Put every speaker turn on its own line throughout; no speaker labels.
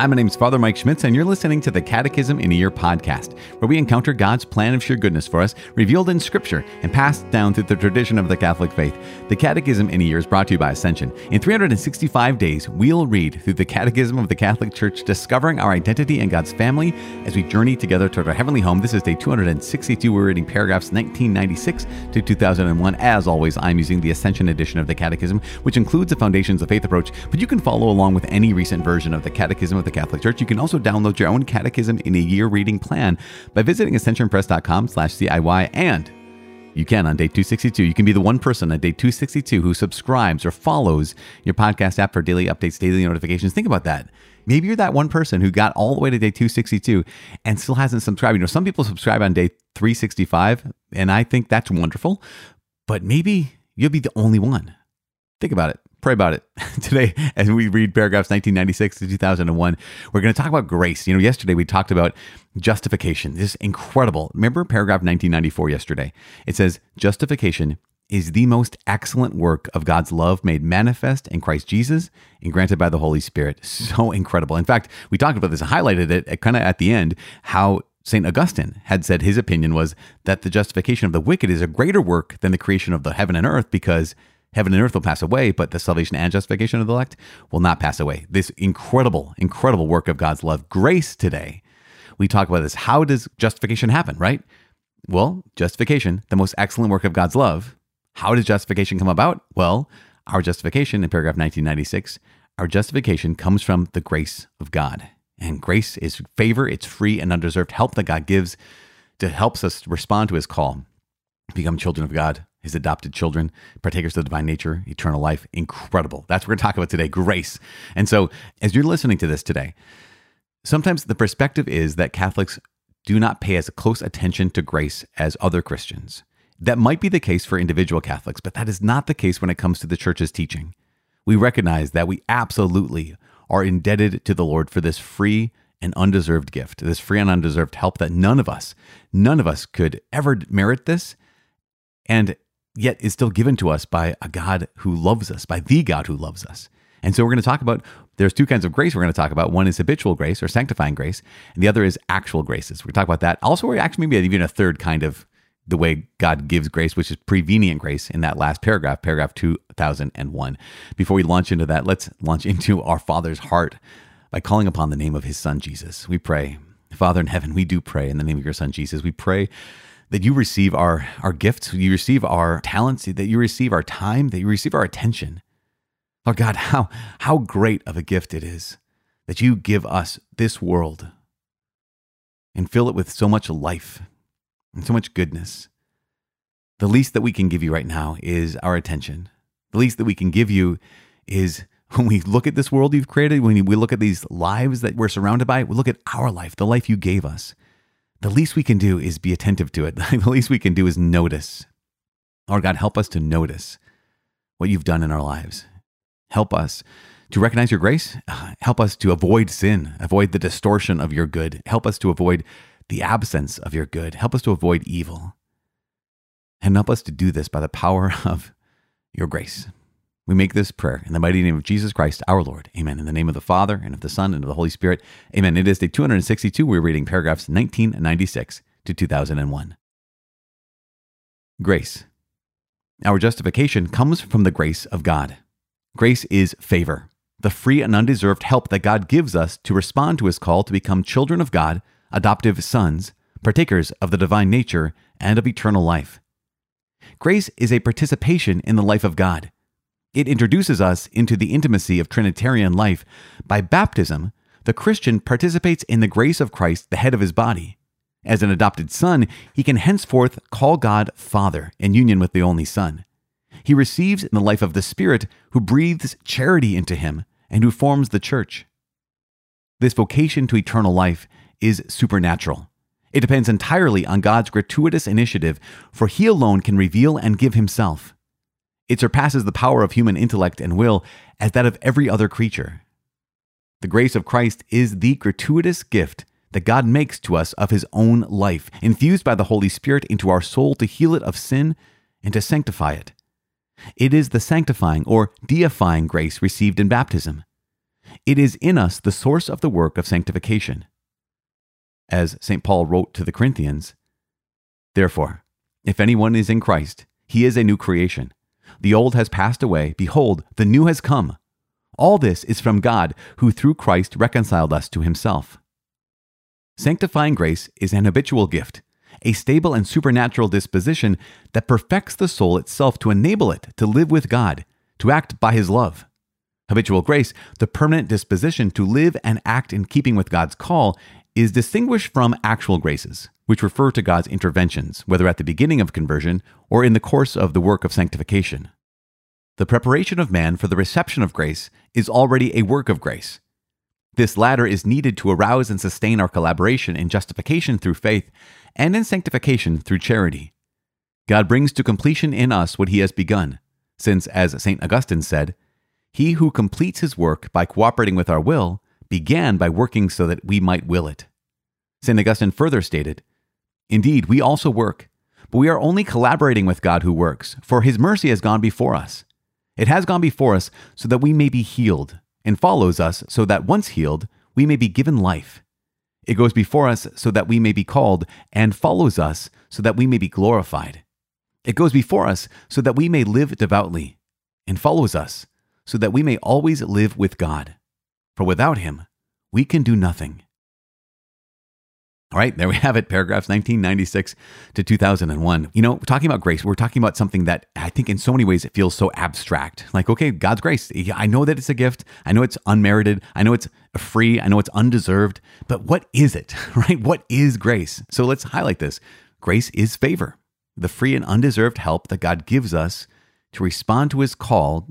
Hi, my name is Father Mike Schmitz, and you're listening to the Catechism in a Year podcast, where we encounter God's plan of sheer goodness for us, revealed in Scripture and passed down through the tradition of the Catholic faith. The Catechism in a Year is brought to you by Ascension. In 365 days, we'll read through the Catechism of the Catholic Church, discovering our identity in God's family as we journey together toward our heavenly home. This is day 262. We're reading paragraphs 1996 to 2001. As always, I'm using the Ascension edition of the Catechism, which includes the Foundations of Faith approach, but you can follow along with any recent version of the Catechism of the Catholic Church. You can also download your own catechism in a year reading plan by visiting ascensionpress.com slash CIY and you can on day 262. You can be the one person on day 262 who subscribes or follows your podcast app for daily updates, daily notifications. Think about that. Maybe you're that one person who got all the way to day 262 and still hasn't subscribed. You know, some people subscribe on day 365, and I think that's wonderful, but maybe you'll be the only one. Think about it. Pray about it. Today, as we read paragraphs 1996 to 2001, we're going to talk about grace. You know, yesterday we talked about justification. This is incredible. Remember paragraph 1994 yesterday? It says, Justification is the most excellent work of God's love made manifest in Christ Jesus and granted by the Holy Spirit. So incredible. In fact, we talked about this, highlighted it kind of at the end, how St. Augustine had said his opinion was that the justification of the wicked is a greater work than the creation of the heaven and earth because Heaven and earth will pass away, but the salvation and justification of the elect will not pass away. This incredible, incredible work of God's love, grace today. We talk about this. How does justification happen, right? Well, justification, the most excellent work of God's love. How does justification come about? Well, our justification in paragraph 1996, our justification comes from the grace of God. And grace is favor, it's free and undeserved help that God gives to helps us respond to his call, become children of God his adopted children, partakers of the divine nature, eternal life. Incredible. That's what we're going to talk about today grace. And so, as you're listening to this today, sometimes the perspective is that Catholics do not pay as close attention to grace as other Christians. That might be the case for individual Catholics, but that is not the case when it comes to the church's teaching. We recognize that we absolutely are indebted to the Lord for this free and undeserved gift, this free and undeserved help that none of us, none of us could ever merit this. And yet is still given to us by a God who loves us, by the God who loves us. And so we're going to talk about there's two kinds of grace we're going to talk about. One is habitual grace or sanctifying grace, and the other is actual graces. We're going to talk about that. Also, we're actually maybe even a third kind of the way God gives grace, which is prevenient grace in that last paragraph, paragraph 2001. Before we launch into that, let's launch into our Father's heart by calling upon the name of his Son, Jesus. We pray. Father in heaven, we do pray in the name of your Son, Jesus. We pray that you receive our, our gifts, you receive our talents, that you receive our time, that you receive our attention. Lord God, how, how great of a gift it is that you give us this world and fill it with so much life and so much goodness. The least that we can give you right now is our attention. The least that we can give you is when we look at this world you've created, when we look at these lives that we're surrounded by, we look at our life, the life you gave us the least we can do is be attentive to it. the least we can do is notice. Lord God, help us to notice what you've done in our lives. Help us to recognize your grace. Help us to avoid sin, avoid the distortion of your good. Help us to avoid the absence of your good. Help us to avoid evil. And help us to do this by the power of your grace. We make this prayer in the mighty name of Jesus Christ, our Lord. Amen. In the name of the Father, and of the Son, and of the Holy Spirit. Amen. It is day 262. We're reading paragraphs 1996 to 2001. Grace. Our justification comes from the grace of God. Grace is favor, the free and undeserved help that God gives us to respond to his call to become children of God, adoptive sons, partakers of the divine nature, and of eternal life. Grace is a participation in the life of God. It introduces us into the intimacy of Trinitarian life. By baptism, the Christian participates in the grace of Christ, the head of his body. As an adopted son, he can henceforth call God Father in union with the only Son. He receives in the life of the Spirit, who breathes charity into him and who forms the church. This vocation to eternal life is supernatural. It depends entirely on God's gratuitous initiative, for He alone can reveal and give Himself. It surpasses the power of human intellect and will as that of every other creature. The grace of Christ is the gratuitous gift that God makes to us of his own life, infused by the Holy Spirit into our soul to heal it of sin and to sanctify it. It is the sanctifying or deifying grace received in baptism. It is in us the source of the work of sanctification. As St. Paul wrote to the Corinthians, Therefore, if anyone is in Christ, he is a new creation. The old has passed away. Behold, the new has come. All this is from God, who through Christ reconciled us to himself. Sanctifying grace is an habitual gift, a stable and supernatural disposition that perfects the soul itself to enable it to live with God, to act by his love. Habitual grace, the permanent disposition to live and act in keeping with God's call, is distinguished from actual graces, which refer to God's interventions, whether at the beginning of conversion or in the course of the work of sanctification. The preparation of man for the reception of grace is already a work of grace. This latter is needed to arouse and sustain our collaboration in justification through faith and in sanctification through charity. God brings to completion in us what he has begun, since, as St. Augustine said, he who completes his work by cooperating with our will began by working so that we might will it. St. Augustine further stated Indeed, we also work, but we are only collaborating with God who works, for his mercy has gone before us. It has gone before us so that we may be healed, and follows us so that once healed, we may be given life. It goes before us so that we may be called, and follows us so that we may be glorified. It goes before us so that we may live devoutly, and follows us so that we may always live with God. For without him, we can do nothing. All right, there we have it, paragraphs 1996 to 2001. You know, talking about grace, we're talking about something that I think in so many ways it feels so abstract. Like, okay, God's grace. I know that it's a gift. I know it's unmerited. I know it's free. I know it's undeserved. But what is it, right? What is grace? So let's highlight this. Grace is favor, the free and undeserved help that God gives us to respond to his call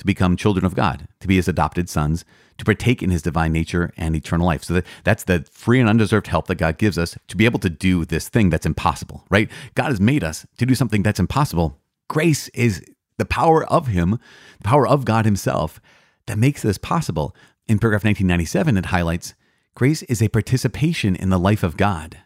to become children of God, to be his adopted sons, to partake in his divine nature and eternal life. So that, that's the free and undeserved help that God gives us to be able to do this thing that's impossible, right? God has made us to do something that's impossible. Grace is the power of him, the power of God himself that makes this possible. In paragraph 1997, it highlights grace is a participation in the life of God.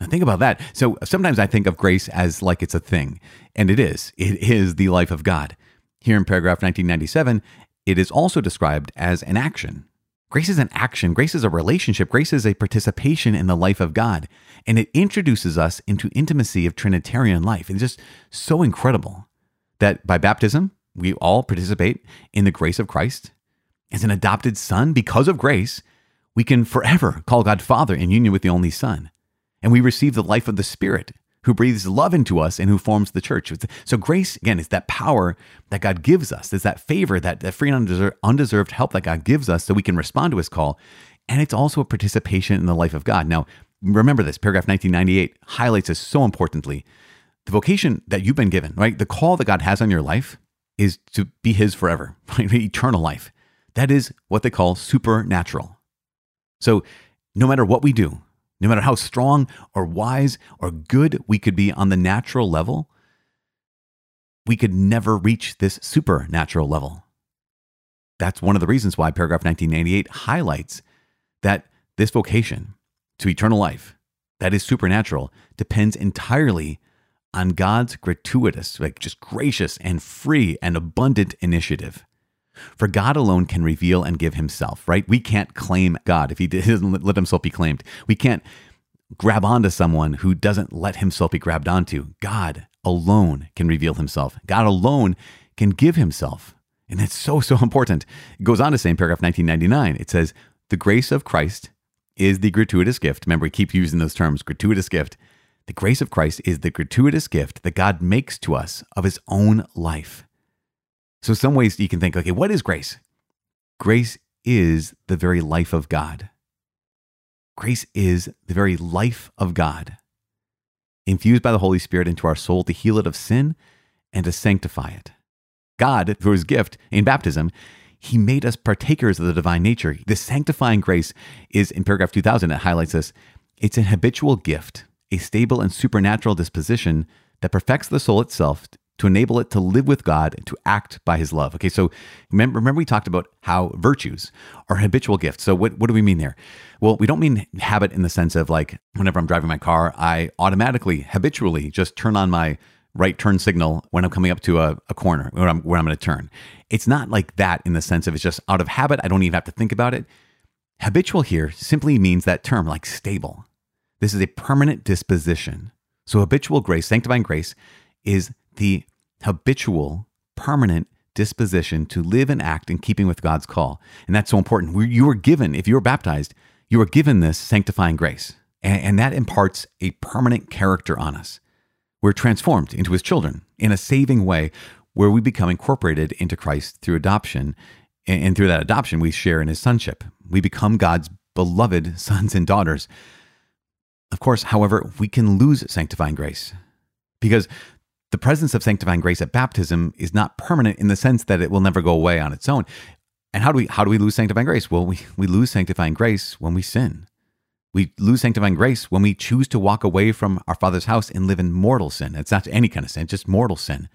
Now think about that. So sometimes I think of grace as like it's a thing, and it is. It is the life of God. Here in paragraph 1997, it is also described as an action. Grace is an action, grace is a relationship, grace is a participation in the life of God, and it introduces us into intimacy of Trinitarian life. It's just so incredible that by baptism, we all participate in the grace of Christ. As an adopted son, because of grace, we can forever call God Father in union with the only Son. And we receive the life of the Spirit, who breathes love into us and who forms the church. So grace, again, is that power that God gives us. It's that favor, that, that free and undeserved, undeserved help that God gives us so we can respond to his call. And it's also a participation in the life of God. Now, remember this, paragraph 1998 highlights this so importantly. The vocation that you've been given, right? The call that God has on your life is to be his forever, right? eternal life. That is what they call supernatural. So no matter what we do, no matter how strong or wise or good we could be on the natural level, we could never reach this supernatural level. That's one of the reasons why paragraph 1998 highlights that this vocation to eternal life, that is supernatural, depends entirely on God's gratuitous, like just gracious and free and abundant initiative. For God alone can reveal and give himself, right? We can't claim God if he doesn't let himself be claimed. We can't grab onto someone who doesn't let himself be grabbed onto. God alone can reveal himself. God alone can give himself. And that's so, so important. It goes on to say in paragraph 1999, it says, The grace of Christ is the gratuitous gift. Remember, we keep using those terms gratuitous gift. The grace of Christ is the gratuitous gift that God makes to us of his own life. So, some ways you can think, okay, what is grace? Grace is the very life of God. Grace is the very life of God, infused by the Holy Spirit into our soul to heal it of sin and to sanctify it. God, through his gift in baptism, he made us partakers of the divine nature. This sanctifying grace is in paragraph 2000, it highlights this. It's an habitual gift, a stable and supernatural disposition that perfects the soul itself to enable it to live with God and to act by his love. Okay, so remember, we talked about how virtues are habitual gifts. So what, what do we mean there? Well, we don't mean habit in the sense of like whenever I'm driving my car, I automatically, habitually just turn on my right turn signal when I'm coming up to a, a corner where I'm, where I'm going to turn. It's not like that in the sense of it's just out of habit. I don't even have to think about it. Habitual here simply means that term, like stable. This is a permanent disposition. So, habitual grace, sanctifying grace, is the habitual, permanent disposition to live and act in keeping with God's call. And that's so important. You were given, if you were baptized, you were given this sanctifying grace. And, that imparts a permanent character on us. We're transformed into his children in a saving way where we become incorporated into Christ through adoption. And through that adoption, we share in his sonship. We become God's beloved sons and daughters. Of course, however, we can lose sanctifying grace because the presence of sanctifying grace at baptism is not permanent in the sense that it will never go away on its own. And how do we how do we lose sanctifying grace? Well, we, we lose sanctifying grace when we sin. We lose sanctifying grace when we choose to walk away from our Father's house and live in mortal sin. It's not any kind of sin, just mortal sin.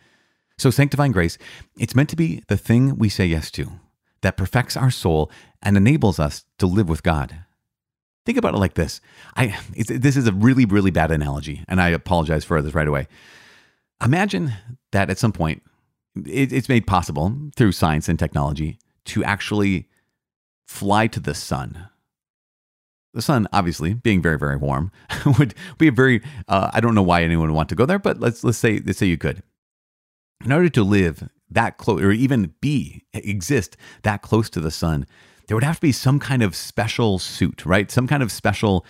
So sanctifying grace, it's meant to be the thing we say yes to that perfects our soul and enables us to live with God. Think about it like this. I this is a really really bad analogy, and I apologize for this right away. Imagine that at some point it, it's made possible through science and technology to actually fly to the sun. The sun, obviously, being very, very warm, would be a very. Uh, I don't know why anyone would want to go there, but let's let's say let's say you could. In order to live that close, or even be exist that close to the sun, there would have to be some kind of special suit, right? Some kind of special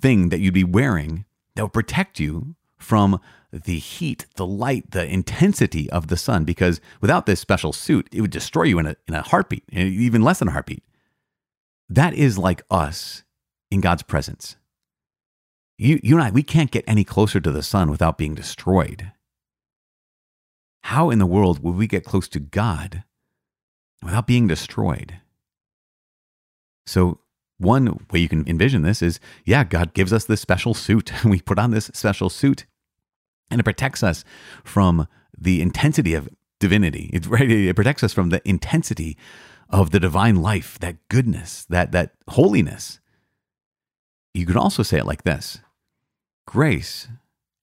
thing that you'd be wearing that would protect you from the heat, the light, the intensity of the sun, because without this special suit, it would destroy you in a, in a heartbeat, even less than a heartbeat. That is like us in God's presence. You, you and I, we can't get any closer to the sun without being destroyed. How in the world would we get close to God without being destroyed? So, one way you can envision this is yeah, God gives us this special suit. we put on this special suit and it protects us from the intensity of divinity. It, right, it protects us from the intensity of the divine life, that goodness, that, that holiness. You could also say it like this grace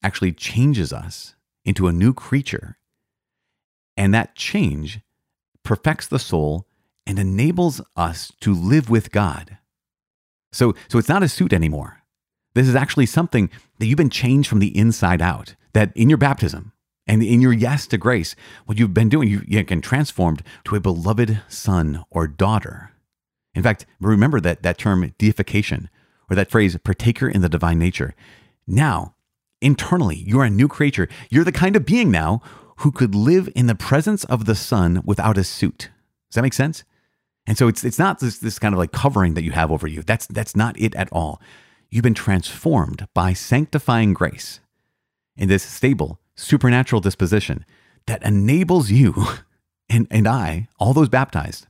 actually changes us into a new creature. And that change perfects the soul and enables us to live with God. So, so it's not a suit anymore. This is actually something that you've been changed from the inside out that in your baptism and in your yes to grace, what you've been doing, you, you can transformed to a beloved son or daughter. In fact, remember that, that term deification or that phrase partaker in the divine nature. Now, internally, you're a new creature. You're the kind of being now who could live in the presence of the Son without a suit. Does that make sense? And so it's it's not this this kind of like covering that you have over you. That's that's not it at all. You've been transformed by sanctifying grace in this stable, supernatural disposition that enables you and, and I, all those baptized,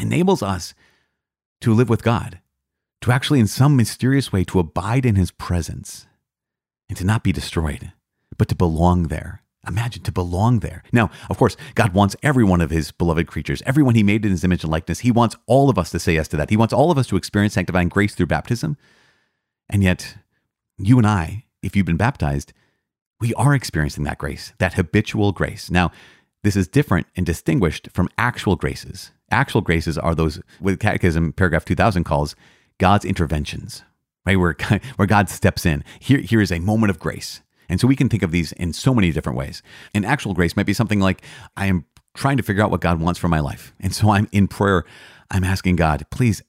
enables us to live with God, to actually, in some mysterious way, to abide in his presence and to not be destroyed, but to belong there. Imagine to belong there. Now, of course, God wants every one of his beloved creatures, everyone he made in his image and likeness. He wants all of us to say yes to that. He wants all of us to experience sanctifying grace through baptism. And yet, you and I, if you've been baptized, we are experiencing that grace, that habitual grace. Now, this is different and distinguished from actual graces. Actual graces are those what Catechism paragraph 2000 calls God's interventions, right? Where, where God steps in. Here, here is a moment of grace. And so we can think of these in so many different ways. And actual grace might be something like I am trying to figure out what God wants for my life. And so I'm in prayer, I'm asking God, please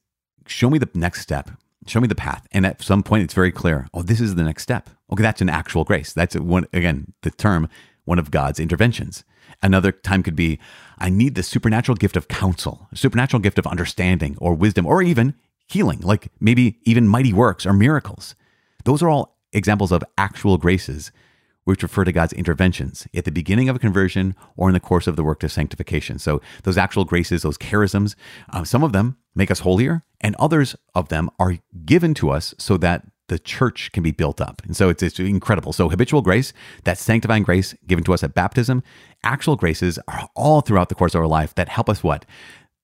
show me the next step. Show me the path. And at some point, it's very clear. Oh, this is the next step. Okay, that's an actual grace. That's one, again, the term, one of God's interventions. Another time could be, I need the supernatural gift of counsel, supernatural gift of understanding or wisdom, or even healing, like maybe even mighty works or miracles. Those are all examples of actual graces which refer to God's interventions at the beginning of a conversion or in the course of the work of sanctification. So, those actual graces, those charisms, uh, some of them make us holier, and others of them are given to us so that the church can be built up. And so it's, it's incredible. So, habitual grace, that sanctifying grace given to us at baptism, actual graces are all throughout the course of our life that help us what?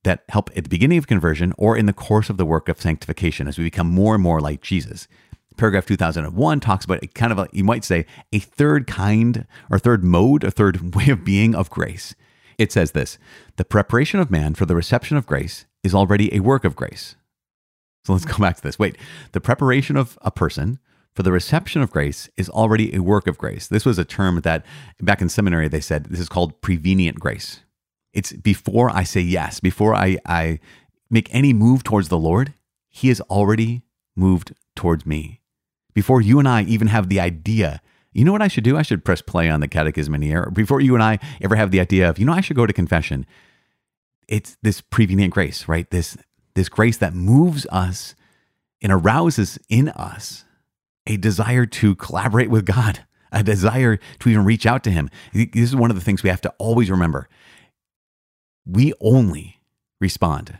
That help at the beginning of conversion or in the course of the work of sanctification as we become more and more like Jesus Paragraph 2001 talks about a kind of a, you might say, a third kind or third mode, a third way of being of grace. It says this The preparation of man for the reception of grace is already a work of grace. So let's go back to this. Wait, the preparation of a person for the reception of grace is already a work of grace. This was a term that back in seminary they said this is called prevenient grace. It's before I say yes, before I, I make any move towards the Lord, He has already moved towards me. Before you and I even have the idea, you know what I should do? I should press play on the catechism in here. Before you and I ever have the idea of, you know, I should go to confession. It's this prevenient grace, right? This this grace that moves us and arouses in us a desire to collaborate with God, a desire to even reach out to Him. This is one of the things we have to always remember. We only respond,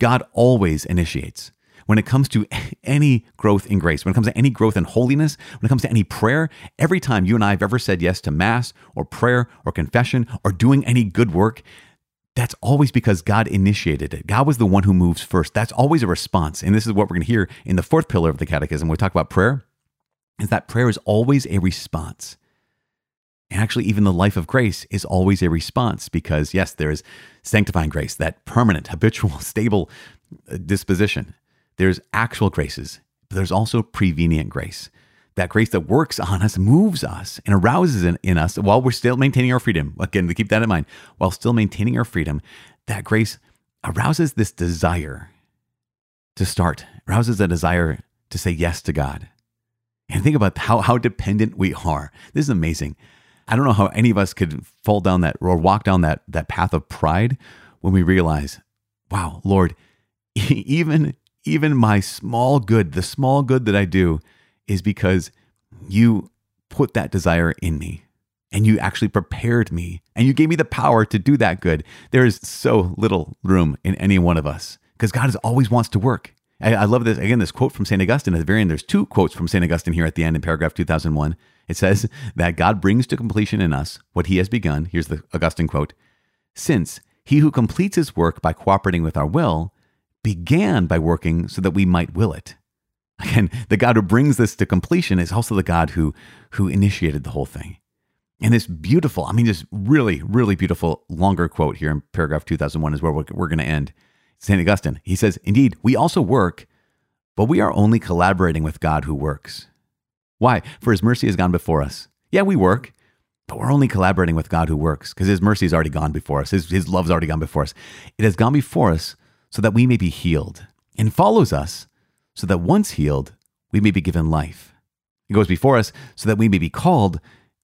God always initiates. When it comes to any growth in grace, when it comes to any growth in holiness, when it comes to any prayer, every time you and I have ever said yes to Mass or prayer or confession or doing any good work, that's always because God initiated it. God was the one who moves first. That's always a response. And this is what we're going to hear in the fourth pillar of the catechism. We talk about prayer, is that prayer is always a response. And actually, even the life of grace is always a response because, yes, there is sanctifying grace, that permanent, habitual, stable uh, disposition. There's actual graces, but there's also prevenient grace that grace that works on us moves us and arouses in, in us while we're still maintaining our freedom. Again, to keep that in mind, while still maintaining our freedom, that grace arouses this desire to start, arouses a desire to say yes to God. And think about how, how dependent we are. This is amazing. I don't know how any of us could fall down that or walk down that, that path of pride when we realize, wow, Lord, even, even my small good, the small good that I do, is because you put that desire in me and you actually prepared me and you gave me the power to do that good. There is so little room in any one of us because God is always wants to work. I, I, love this. Again, this quote from St. Augustine at the very end. There's two quotes from St. Augustine here at the end in paragraph 2001. It says that God brings to completion in us what he has begun. Here's the Augustine quote Since he who completes his work by cooperating with our will began by working so that we might will it. Again, the God who brings this to completion is also the God who, who initiated the whole thing. And this beautiful, I mean, this really, really beautiful longer quote here in paragraph 2001 is where we're, we're going to end. St. Augustine, he says, Indeed, we also work, but we are only collaborating with God who works. Why? For his mercy has gone before us. Yeah, we work, but we're only collaborating with God who works because his mercy has already gone before us. His, his love's already gone before us. It has gone before us so that we may be healed and follows us so that once healed, we may be given life. It goes before us so that we may be called,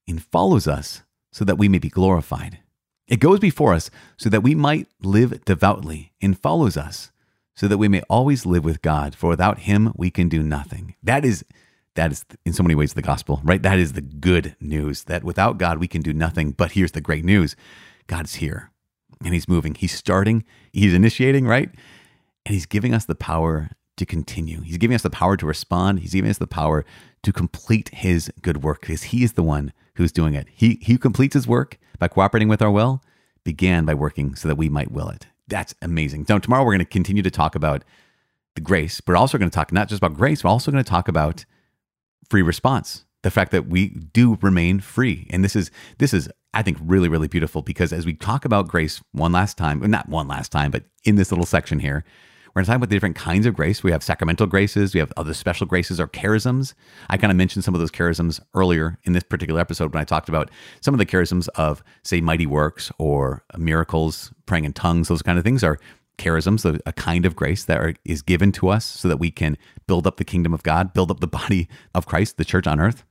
and follows us so that we may be glorified. It goes before us so that we might live devoutly, and follows us so that we may always live with God, for without him we can do nothing. That is that is in so many ways the gospel, right? That is the good news that without God we can do nothing. But here's the great news. God's here and he's moving. He's starting, he's initiating, right? And he's giving us the power to continue. He's giving us the power to respond. He's giving us the power to complete his good work because he is the one who's doing it. He, he completes his work by cooperating with our will, began by working so that we might will it. That's amazing. So, tomorrow we're going to continue to talk about the grace, but also going to talk not just about grace, we're also going to talk about free response. The fact that we do remain free. And this is, this is, I think, really, really beautiful because as we talk about grace one last time, not one last time, but in this little section here, we're going to talk about the different kinds of grace. We have sacramental graces, we have other special graces or charisms. I kind of mentioned some of those charisms earlier in this particular episode when I talked about some of the charisms of, say, mighty works or miracles, praying in tongues, those kind of things are charisms, a kind of grace that are, is given to us so that we can build up the kingdom of God, build up the body of Christ, the church on earth.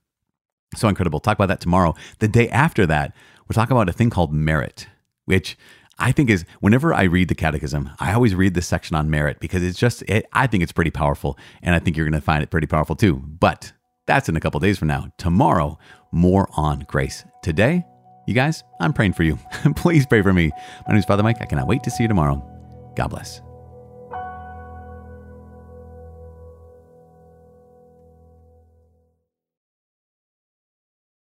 So incredible. Talk about that tomorrow. The day after that, we're talking about a thing called merit, which I think is whenever I read the catechism, I always read this section on merit because it's just, it, I think it's pretty powerful. And I think you're going to find it pretty powerful too. But that's in a couple days from now. Tomorrow, more on grace. Today, you guys, I'm praying for you. Please pray for me. My name is Father Mike. I cannot wait to see you tomorrow. God bless.